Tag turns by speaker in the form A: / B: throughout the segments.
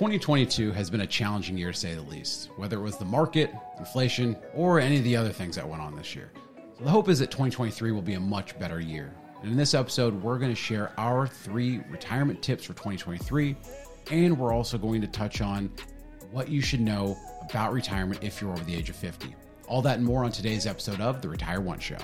A: 2022 has been a challenging year to say the least, whether it was the market, inflation, or any of the other things that went on this year. So the hope is that 2023 will be a much better year. And in this episode, we're going to share our three retirement tips for 2023, and we're also going to touch on what you should know about retirement if you're over the age of 50. All that and more on today's episode of The Retire Once Show.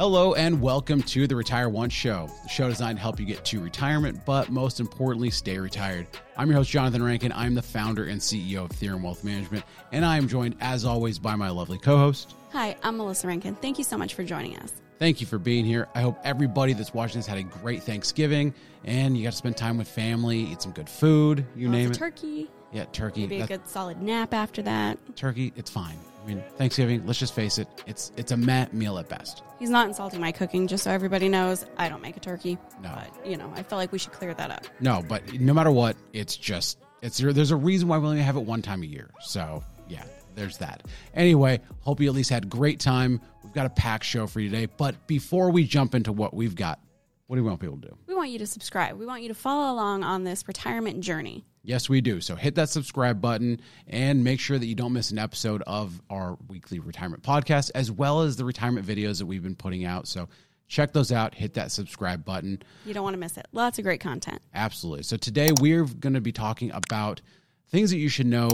A: Hello and welcome to the Retire Once Show, the show designed to help you get to retirement, but most importantly, stay retired. I'm your host, Johnathan Rankin. I'm the founder and CEO of Theorem Wealth Management, and I am joined, as always, by my lovely co host.
B: Hi, I'm Melissa Rankin. Thank you so much for joining us.
A: Thank you for being here. I hope everybody that's watching this had a great Thanksgiving and you got to spend time with family, eat some good food, you
B: Lots
A: name it.
B: turkey.
A: Yeah, turkey.
B: Maybe a good solid nap after that.
A: turkey, it's fine. I mean, Thanksgiving, let's just face it, it's it's a meh meal at best.
B: He's not insulting my cooking, just so everybody knows. I don't make a turkey.
A: No.
B: But, you know, I felt like we should clear that up.
A: No, but no matter what, it's just it's there's a reason why we only have it one time a year. So yeah, there's that. Anyway, hope you at least had a great time. We've got a packed show for you today. But before we jump into what we've got, what do we want people to do?
B: We want you to subscribe. We want you to follow along on this retirement journey.
A: Yes, we do. So hit that subscribe button and make sure that you don't miss an episode of our weekly retirement podcast, as well as the retirement videos that we've been putting out. So check those out. Hit that subscribe button.
B: You don't want to miss it. Lots of great content.
A: Absolutely. So today we're going to be talking about things that you should know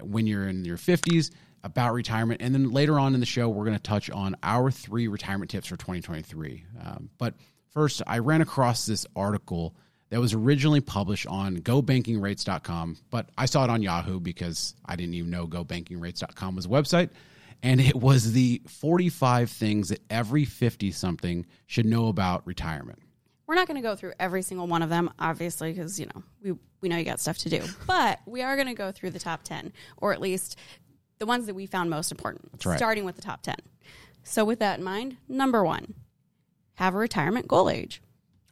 A: when you're in your 50s about retirement. And then later on in the show, we're going to touch on our three retirement tips for 2023. Um, but first, I ran across this article that was originally published on gobankingrates.com, but I saw it on Yahoo because I didn't even know gobankingrates.com was a website. And it was the 45 things that every 50 something should know about retirement.
B: We're not going to go through every single one of them, obviously, because, you know, we, we know you got stuff to do. But we are going to go through the top 10, or at least the ones that we found most important,
A: right.
B: starting with the top 10. So, with that in mind, number one, have a retirement goal age.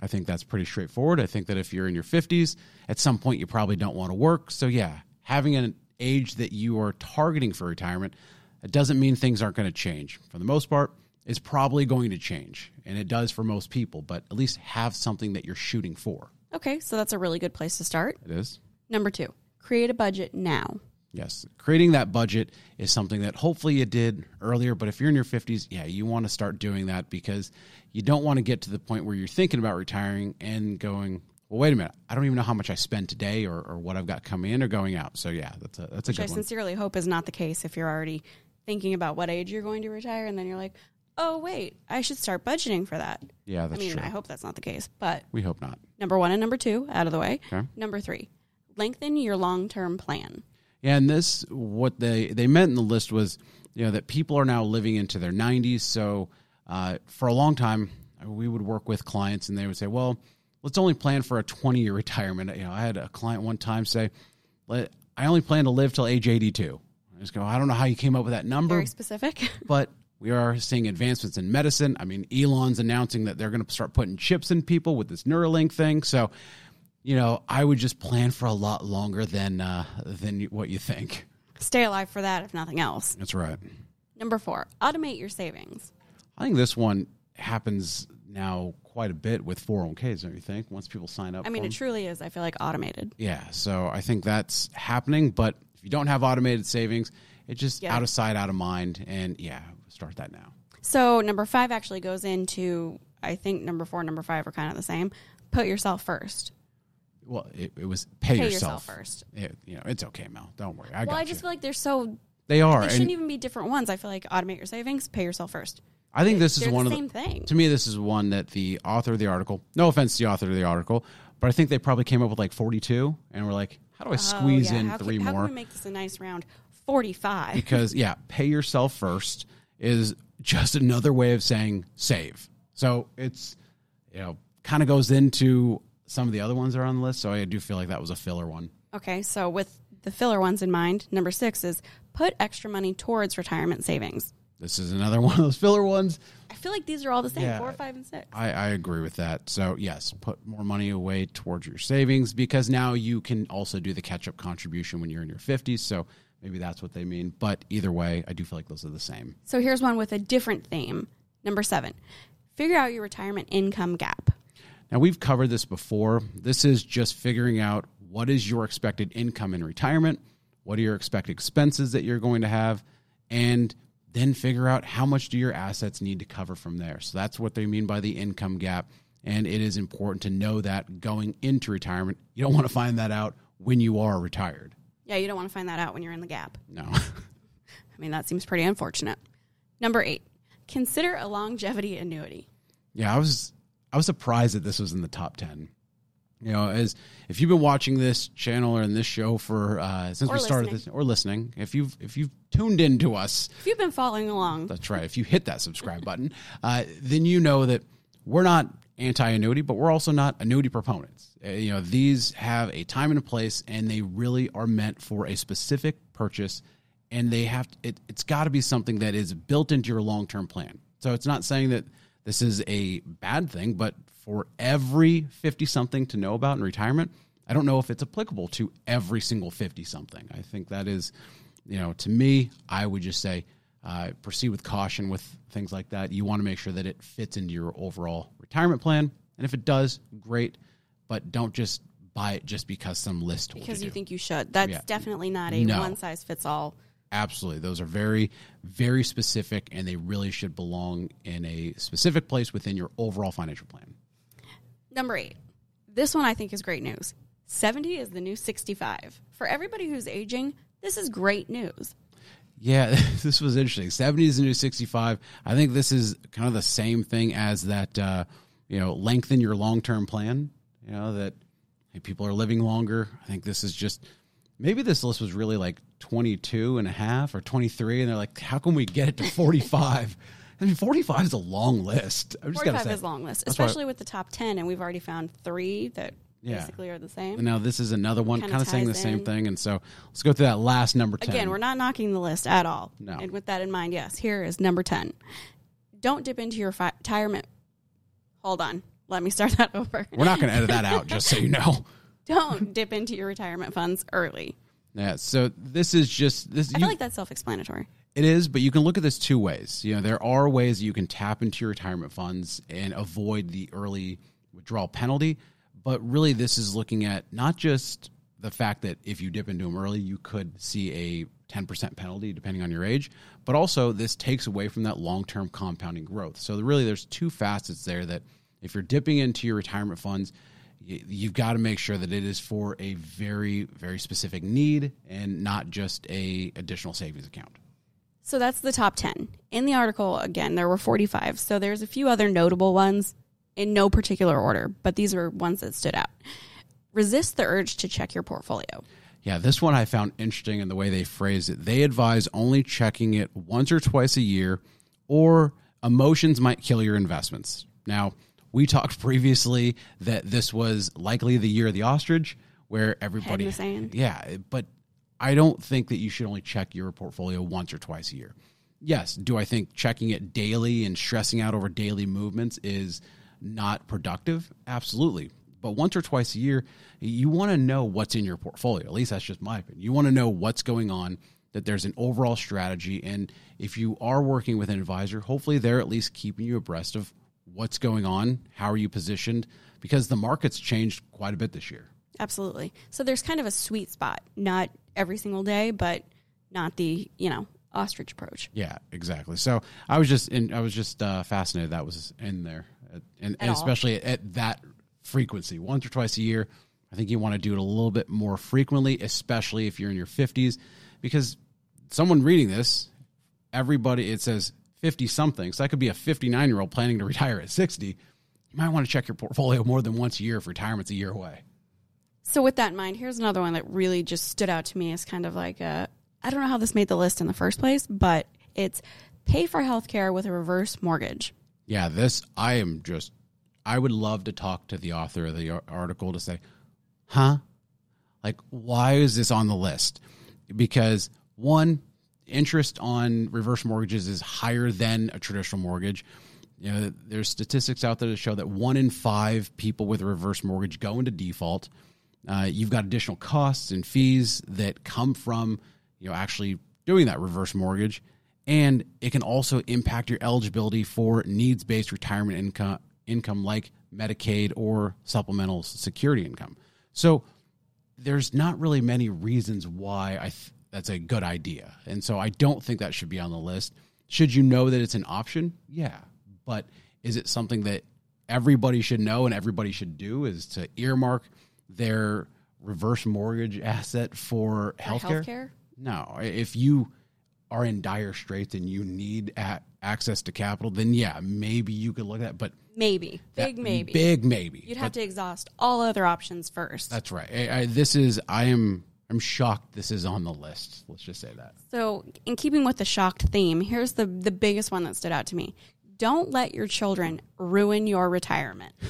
A: I think that's pretty straightforward. I think that if you're in your 50s, at some point you probably don't want to work. So, yeah, having an age that you are targeting for retirement, it doesn't mean things aren't going to change. For the most part, it's probably going to change, and it does for most people, but at least have something that you're shooting for.
B: Okay, so that's a really good place to start.
A: It is.
B: Number two, create a budget now.
A: Yes. Creating that budget is something that hopefully you did earlier, but if you're in your 50s, yeah, you want to start doing that because you don't want to get to the point where you're thinking about retiring and going, well, wait a minute, I don't even know how much I spend today or, or what I've got coming in or going out. So, yeah, that's a, that's a
B: Which I
A: good one.
B: sincerely hope is not the case if you're already thinking about what age you're going to retire and then you're like, oh, wait, I should start budgeting for that.
A: Yeah,
B: I
A: that's
B: mean,
A: true.
B: I hope that's not the case. But
A: we hope not.
B: number one and number two out of the way.
A: Okay.
B: Number three, lengthen your long term plan.
A: Yeah, and this what they they meant in the list was you know that people are now living into their 90s. So uh, for a long time, we would work with clients, and they would say, "Well, let's only plan for a 20 year retirement." You know, I had a client one time say, "Let I only plan to live till age 82." I just go, "I don't know how you came up with that number,
B: Very specific.
A: but." We are seeing advancements in medicine. I mean, Elon's announcing that they're going to start putting chips in people with this Neuralink thing. So, you know, I would just plan for a lot longer than uh, than what you think.
B: Stay alive for that, if nothing else.
A: That's right.
B: Number four, automate your savings.
A: I think this one happens now quite a bit with 401ks, don't you think? Once people sign up.
B: I mean, it
A: them.
B: truly is, I feel like, automated.
A: yeah. So I think that's happening. But if you don't have automated savings, it's just
B: Yeah.
A: out of sight, out of mind. And yeah, start that now.
B: So number five actually goes into, I think number four and number five are kind of the same. Put yourself first.
A: Well, it, it was pay,
B: Pay
A: yourself.
B: yourself first.
A: It- you know, it's okay, Mel. Don't worry. I
B: Well,
A: got
B: I
A: you.
B: just feel like they're so,
A: they are.
B: they shouldn't even be different ones. I feel like automate your savings, pay yourself first.
A: I think this is
B: They're
A: one of the
B: same thing.
A: To me, this is one that the author of the article. No offense to the author of the article, but I think they probably came up with like forty-two, and we're like, how do I oh, squeeze
B: Oh, yeah.
A: in
B: how
A: three
B: can, How
A: more?
B: can we make this a nice round 45?
A: because yeah, pay yourself first is just another way of saying save. So it's you know kind of goes into some of the other ones are on the list. So I do feel like that was a filler one.
B: Okay, so with the filler ones in mind, number six is put extra money towards retirement savings.
A: This is another one of those filler ones.
B: I feel like these are all the same
A: Yeah.
B: four, five, and six.
A: I, I agree with that. So yes, put more money away towards your savings because now you can also do the catch up contribution when you're in your 50s. So maybe that's what they mean. But either way, I do feel like those are the same.
B: So here's one with a different theme. Number seven figure out your retirement income gap.
A: Now, we've covered this before. This is just figuring out what is your expected income in retirement, what are your expected expenses that you're going to have, and then figure out how much do your assets need to cover from there. So that's what they mean by the income gap. And it is important to know that going into retirement. You don't want to find that out when you are retired.
B: Yeah, you don't want to find that out when you're in the gap.
A: No.
B: I mean, that seems pretty unfortunate. Number eight, consider a longevity annuity.
A: Yeah, I was I was surprised that this was in the top ten. You know, as if you've been watching this channel or in this show for uh, since
B: Or
A: we started
B: listening.
A: this or listening, if you've if you've tuned in to us,
B: If you've been following along,
A: that's right. If you hit that subscribe button, uh, then you know that we're not anti-annuity, but we're also not annuity proponents. Uh, you know, these have a time and a place, and they really are meant for a specific purchase. And they have it. It's got to be something that is built into your long-term plan. So it's not saying that this is a bad thing, but for every fifty-something to know about in retirement, I don't know if it's applicable to every single fifty-something. I think that is, you know, to me, I would just say uh, proceed with caution with things like that. You want to make sure that it fits into your overall retirement plan, and if it does, great. But don't just buy it just because some list told
B: because
A: you
B: think you should. That's
A: Yeah.
B: definitely not a
A: No.
B: one size fits all.
A: Absolutely, those are very, very specific, and they really should belong in a specific place within your overall financial plan.
B: Number eight, this one I think is great news. 70 is the new 65. For everybody who's aging, this is great news.
A: Yeah, this was interesting. 70 is the new 65. I think this is kind of the same thing as that, uh, you know, lengthen your long term plan. You know, that hey, people are living longer. I think this is just maybe this list was really like 22 and a half or 23. And they're like, how can we get it to 45? I mean, 45 is a long list. I'm just
B: 45
A: say.
B: is long list, especially with the top 10, and we've already found three that
A: Yeah.
B: basically are the same.
A: And now this is another one
B: Kinda
A: saying the
B: ties
A: same thing. And so let's go through that last number 10.
B: Again, we're not knocking the list at all.
A: No.
B: And with that in mind, yes, here is number 10. Don't dip into your fi- retirement. Hold on. Let me start that over.
A: We're not going to edit that out, just so you know.
B: Don't dip into your retirement funds early.
A: Yeah. So this is just this.
B: I
A: you-
B: feel like that's self explanatory.
A: It is, but you can look at this two ways. You know, there are ways you can tap into your retirement funds and avoid the early withdrawal penalty. But really, this is looking at not just the fact that if you dip into them early, you could see a 10% penalty depending on your age, but also this takes away from that long term compounding growth. So, really, there's two facets there that if you're dipping into your retirement funds, you've got to make sure that it is for a very, very specific need and not just a additional savings account.
B: So that's the top 10. In the article, again, there were 45. So there's a few other notable ones in no particular order, but these are ones that stood out. Resist the urge to check your portfolio.
A: Yeah, this one I found interesting in the way they phrased it. They advise only checking it once or twice a year, or emotions might kill your investments. Now, we talked previously that this was likely the year of the ostrich, where everybody.
B: in the sand.
A: Yeah, but I don't think that you should only check your portfolio once or twice a year. Yes, do I think checking it daily and stressing out over daily movements is not productive? Absolutely. But once or twice a year, you want to know what's in your portfolio. At least that's just my opinion. You want to know what's going on, that there's an overall strategy. And if you are working with an advisor, hopefully they're at least keeping you abreast of what's going on, how are you positioned, because the market's changed quite a bit this year.
B: Absolutely. So there's kind of a sweet spot, not every single day, but not the, you know, ostrich approach.
A: Yeah, exactly. So I was just in, I was just uh, fascinated that was in there, and, and especially at that frequency, once or twice a year. I think you want to do it a little bit more frequently, especially if you're in your 50s, because someone reading this, everybody it says 50 something, so that could be a 59 year old planning to retire at 60. You might want to check your portfolio more than once a year if retirement's a year away.
B: So with that in mind, here's another one that really just stood out to me as kind of like a I don't know how this made the list in the first place, but it's pay for healthcare with a reverse mortgage.
A: Yeah, this I am just. I would love to talk to the author of the article to say, "Huh? Like, why is this on the list?" Because one, interest on reverse mortgages is higher than a traditional mortgage. You know, there's statistics out there that show that one in five people with a reverse mortgage go into default. Uh, you've got additional costs and fees that come from you know actually doing that reverse mortgage, and it can also impact your eligibility for needs-based retirement income income like Medicaid or supplemental security income. So there's not really many reasons why I th- that's a good idea. And so I don't think that should be on the list. Should you know that it's an option? Yeah. But is it something that everybody should know and everybody should do is to earmark their reverse mortgage asset for healthcare?
B: Healthcare?
A: No. If you are in dire straits and you need access to capital, then yeah, maybe you could look at it. But
B: Maybe.
A: that-
B: Big maybe.
A: Big maybe.
B: You'd
A: But
B: have to exhaust all other options first.
A: That's right. I, I, this is I am I'm shocked this is on the list. Let's just say that.
B: So, in keeping with the shocked theme, here's the the biggest one that stood out to me. Don't let your children ruin your retirement.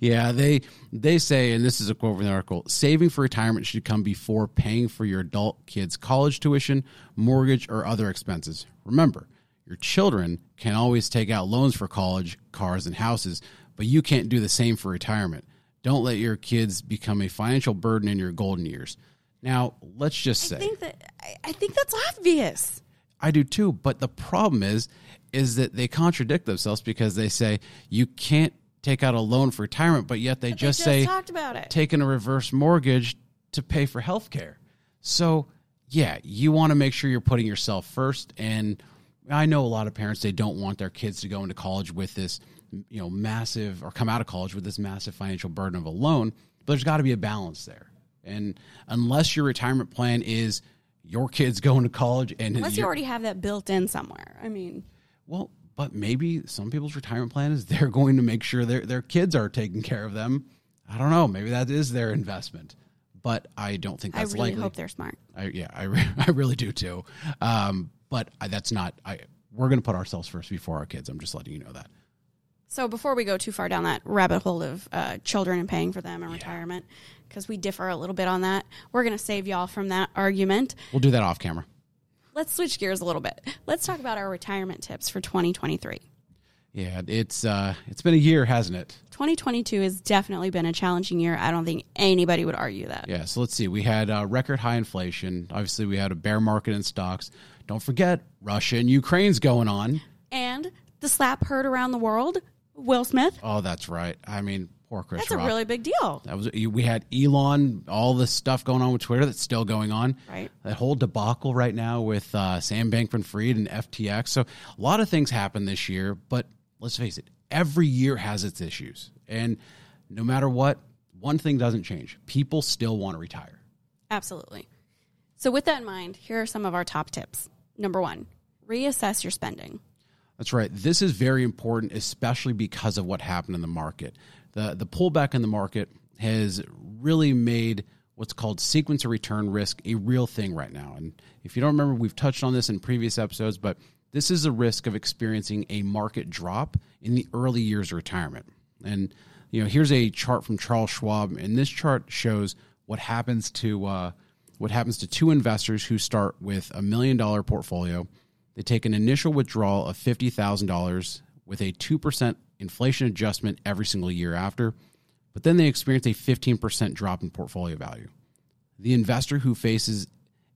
A: Yeah, they they say, and this is a quote from the article: saving for retirement should come before paying for your adult kids' college tuition, mortgage, or other expenses. Remember, your children can always take out loans for college, cars, and houses, but you can't do the same for retirement. Don't let your kids become a financial burden in your golden years. Now, let's just say
B: I think that I, think that's obvious.
A: I do too. But the problem is, is that they contradict themselves because they say you can't take out a loan for retirement, but yet they
B: They
A: just
B: just
A: say
B: talked about it.
A: taking a reverse mortgage to pay for health care. So yeah, you want to make sure you're putting yourself first. And I know a lot of parents they don't want their kids to go into college with this, you know, massive or come out of college with this massive financial burden of a loan. But there's got to be a balance there. And unless your retirement plan is your kids going to college and
B: Unless you already have that built in somewhere. I mean,
A: well, but maybe some people's retirement plan is they're going to make sure their their kids are taking care of them. I don't know. Maybe that is their investment, but I don't think
B: I
A: that's
B: really
A: likely.
B: hope they're smart.
A: I, yeah, I, re- I really do too. Um, but I, that's not. I we're going to put ourselves first before our kids. I'm just letting you know that.
B: So before we go too far down that rabbit hole of uh, children and paying for them and retirement, because we differ a little bit on that, we're going to save y'all from that argument.
A: We'll do that off camera.
B: Let's switch gears a little bit. Let's talk about our retirement tips for 2023.
A: Yeah, it's uh, it's been a year, hasn't it?
B: 2022 has definitely been a challenging year. I don't think anybody would argue that.
A: Yeah, so let's see. We had uh, record high inflation. Obviously, we had a bear market in stocks. Don't forget, Russia and Ukraine's going on.
B: And the slap heard around the world, Will Smith.
A: Oh, that's right. I mean, poor Chris
B: That's a really big deal.
A: that was we had Elon, all this stuff going on with Twitter that's still going on.
B: Right.
A: That whole debacle right now with uh, Sam Bankman-Fried and FTX. So a lot of things happened this year, but let's face it, every year has its issues, and no matter what, one thing doesn't change: people still want to retire.
B: Absolutely. So, with that in mind, here are some of our top tips. Number one, reassess your spending.
A: That's right. This is very important, especially because of what happened in the market. The the pullback in the market has really made what's called sequence of return risk a real thing right now. And if you don't remember, we've touched on this in previous episodes, but this is a risk of experiencing a market drop in the early years of retirement. And you know, here's a chart from Charles Schwab, and this chart shows what happens to uh, what happens to two investors who start with a million dollar portfolio. They take an initial withdrawal of fifty thousand dollars with a two percent inflation adjustment every single year after, but then they experience a fifteen percent drop in portfolio value. The investor who faces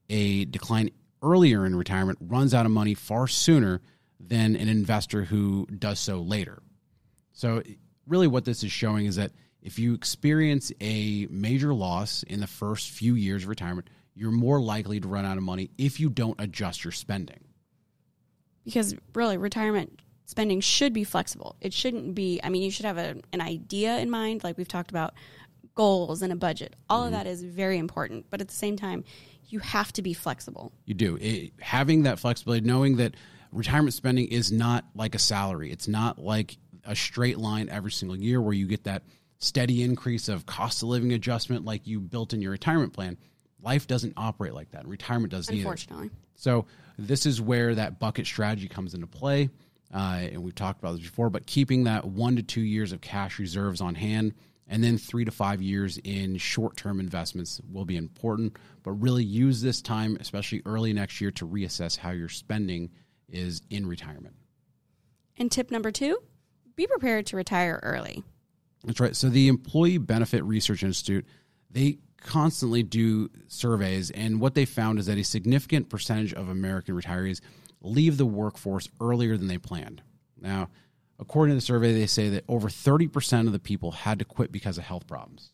A: a decline earlier in retirement runs out of money far sooner than an investor who does so later. So, really, what this is showing is that if you experience a major loss in the first few years of retirement, you're more likely to run out of money if you don't adjust your spending.
B: Because really retirement spending should be flexible. It shouldn't be, I mean, you should have a, an idea in mind, like we've talked about goals and a budget. All of mm-hmm. that is very important, but at the same time, you have to be flexible.
A: You do. It, having that flexibility, knowing that retirement spending is not like a salary, it's not like a straight line every single year where you get that steady increase of cost of living adjustment like you built in your retirement plan. Life doesn't operate like that. Retirement doesn't either.
B: Unfortunately,
A: So this is where that bucket strategy comes into play, uh, and we've talked about this before. But keeping that one to two years of cash reserves on hand, and then three to five years in short-term investments will be important. But really use this time, especially early next year, to reassess how your spending is in retirement.
B: and tip number two: be prepared to retire early.
A: That's right. So the Employee Benefit Research Institute, they constantly do surveys, and what they found is that a significant percentage of American retirees leave the workforce earlier than they planned. Now, according to the survey, they say that over 30% of the people had to quit because of health problems.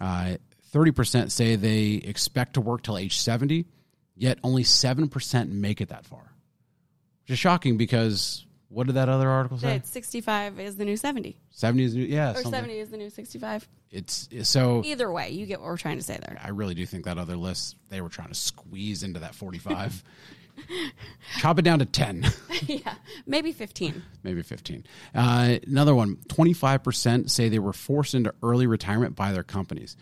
A: Uh, 30% say they expect to work till age 70, yet only 7% make it that far. Which is shocking because what did that other article say?
B: That 65 is the new 70.
A: 70 is new, yeah.
B: Or
A: something.
B: 70 is the new 65.
A: It's so
B: Either way, you get what we're trying to say there.
A: I really do think that other list they were trying to squeeze into that 45. Chop it down to 10,
B: yeah. Maybe 15.
A: maybe 15. Uh, another one 25% say they were forced into early retirement by their companies.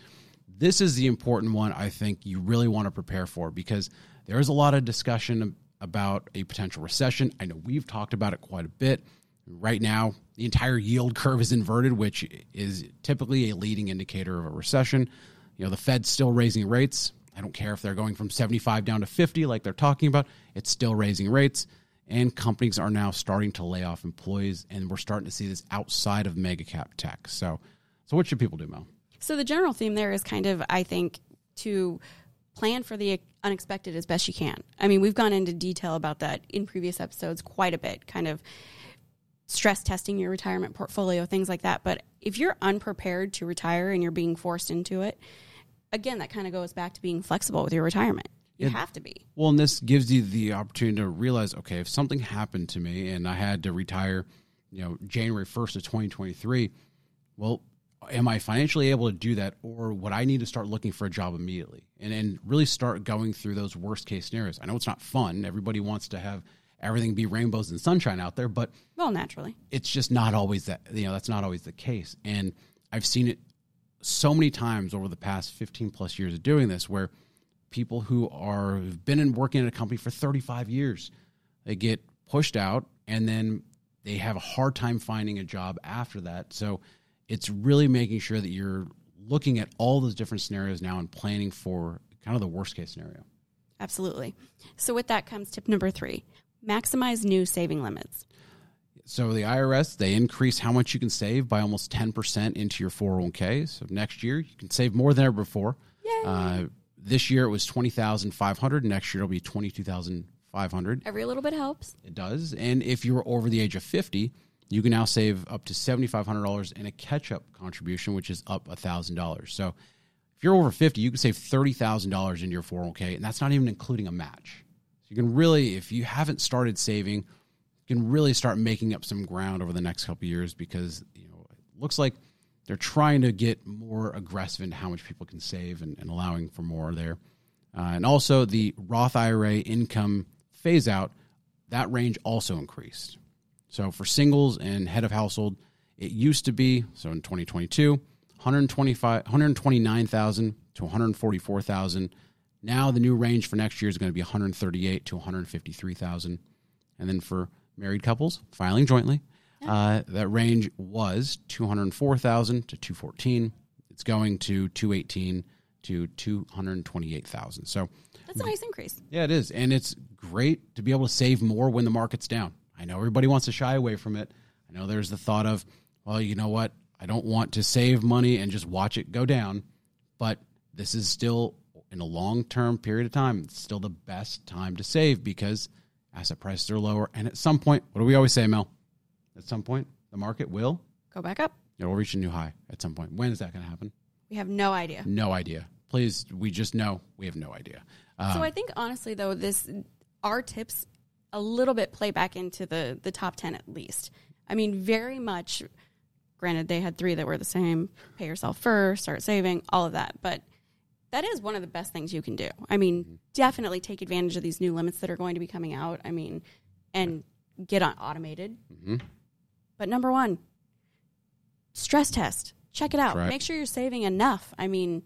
A: This is the important one I think you really want to prepare for because there is a lot of discussion about a potential recession. I know we've talked about it quite a bit. Right now, the entire yield curve is inverted, which is typically a leading indicator of a recession. You know, the Fed's still raising rates. I don't care if they're going from 75 down to 50 like they're talking about, it's still raising rates. And companies are now starting to lay off employees, and we're starting to see this outside of mega cap tech. So, so what should people do, Mel?
B: So the general theme there is kind of, I think, to plan for the unexpected as best you can. I mean, we've gone into detail about that in previous episodes quite a bit, kind of stress testing your retirement portfolio, things like that. But if you're unprepared to retire and you're being forced into it, again, that kind of goes back to being flexible with your retirement. You have to be.
A: Well, and this gives you the opportunity to realize, okay, if something happened to me and I had to retire, you know, January 1st of 2023, well, am I financially able to do that or would I need to start looking for a job immediately and, and really start going through those worst case scenarios? I know it's not fun. Everybody wants to have everything be rainbows and sunshine out there, but
B: Well, naturally.
A: it's just not always that, you know, that's not always the case. And I've seen it so many times over the past 15 plus years of doing this where people who are have been in working in a company for 35 years they get pushed out and then they have a hard time finding a job after that so it's really making sure that you're looking at all those different scenarios now and planning for kind of the worst case scenario
B: Absolutely. So with that comes tip number three maximize new saving limits.
A: so the irs they increase how much you can save by almost 10% into your 401k so next year you can save more than ever before uh, this year it was 20500 next year it'll be 22500
B: Every little bit helps.
A: It does. And if you're over the age of 50, you can now save up to $7,500 in a catch up contribution, which is up $1,000. So if you're over 50, you can save $30,000 in your 401k, and that's not even including a match. So you can really, if you haven't started saving, you can really start making up some ground over the next couple years because you know it looks like they're trying to get more aggressive in how much people can save and, and allowing for more there. Uh, and also the Roth IRA income phase out, that range also increased. So for singles and head of household, it used to be so in 2022, 125 129,000 to 144,000. Now the new range for next year is going to be 138 to 153,000. And then for married couples filing jointly, uh, that range was 204,000 to 214. It's going to 218 to 228,000. So
B: That's a nice increase.
A: yeah, it is. And it's great to be able to save more when the market's down. I know everybody wants to shy away from it. I know there's the thought of, well, you know what? I don't want to save money and just watch it go down. But this is still, in a long term period of time, it's still the best time to save because asset prices are lower. And at some point, what do we always say, Mel? At some point, the market will,
B: Go back up.
A: it will reach a new high at some point. When is that going to happen?
B: We have no idea.
A: No idea. Please, we just know we have no idea. Uh,
B: So I think honestly though this our tips a little bit play back into the the top 10 at least. I mean very much granted they had 3 that were the same, pay yourself first, start saving, all of that, but that is one of the best things you can do. I mean, definitely take advantage of these new limits that are going to be coming out. I mean, and get on automated.
A: Mhm.
B: But number 1, stress test. Check it out.
A: right.
B: Make sure you're saving enough. I mean,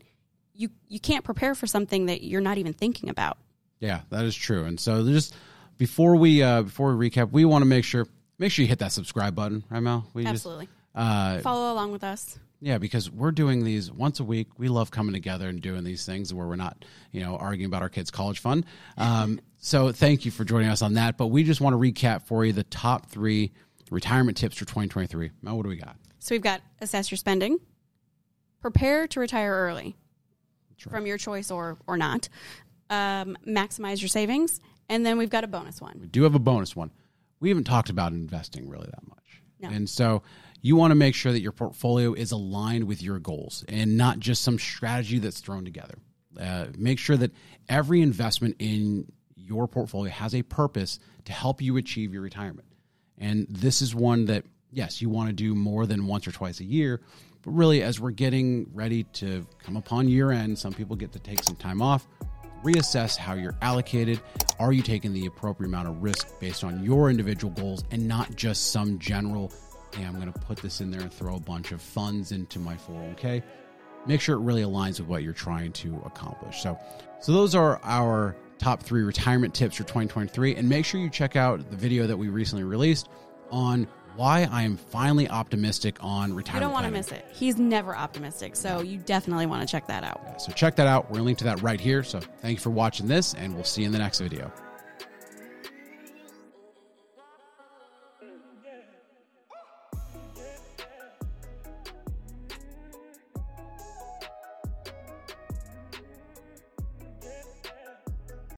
B: you you can't prepare for something that you're not even thinking about.
A: Yeah, that is true. And so just before we uh, before we recap, we want to make sure make sure you hit that subscribe button, right, Mel? We
B: Absolutely.
A: Just, uh,
B: Follow along with us.
A: yeah, because we're doing these once a week. We love coming together and doing these things where we're not, you know, arguing about our kids' college fund. Um, so thank you for joining us on that. But we just want to recap for you the top three retirement tips for 2023. Mel, what do we got?
B: So we've got assess your spending, prepare to retire early
A: right.
B: from your choice or or not, um, maximize your savings, And then we've got a bonus one.
A: We do have a bonus one. We haven't talked about investing really that much.
B: No.
A: And so you want to make sure that your portfolio is aligned with your goals and not just some strategy that's thrown together. Uh, make sure that every investment in your portfolio has a purpose to help you achieve your retirement. And this is one that, yes, you want to do more than once or twice a year. But really, as we're getting ready to come upon year end, some people get to take some time off, reassess how you're allocated. Are you taking the appropriate amount of risk based on your individual goals and not just some general, hey, I'm going to put this in there and throw a bunch of funds into my 401k? Make sure it really aligns with what you're trying to accomplish. So, so those are our top three retirement tips for 2023. And make sure you check out the video that we recently released on why I am finally optimistic on retirement.
B: You don't want to miss it. He's never optimistic, so you definitely want to check that out.
A: So check that out. We're going to link to that right here. So thank you for watching this, and we'll see you in the next video.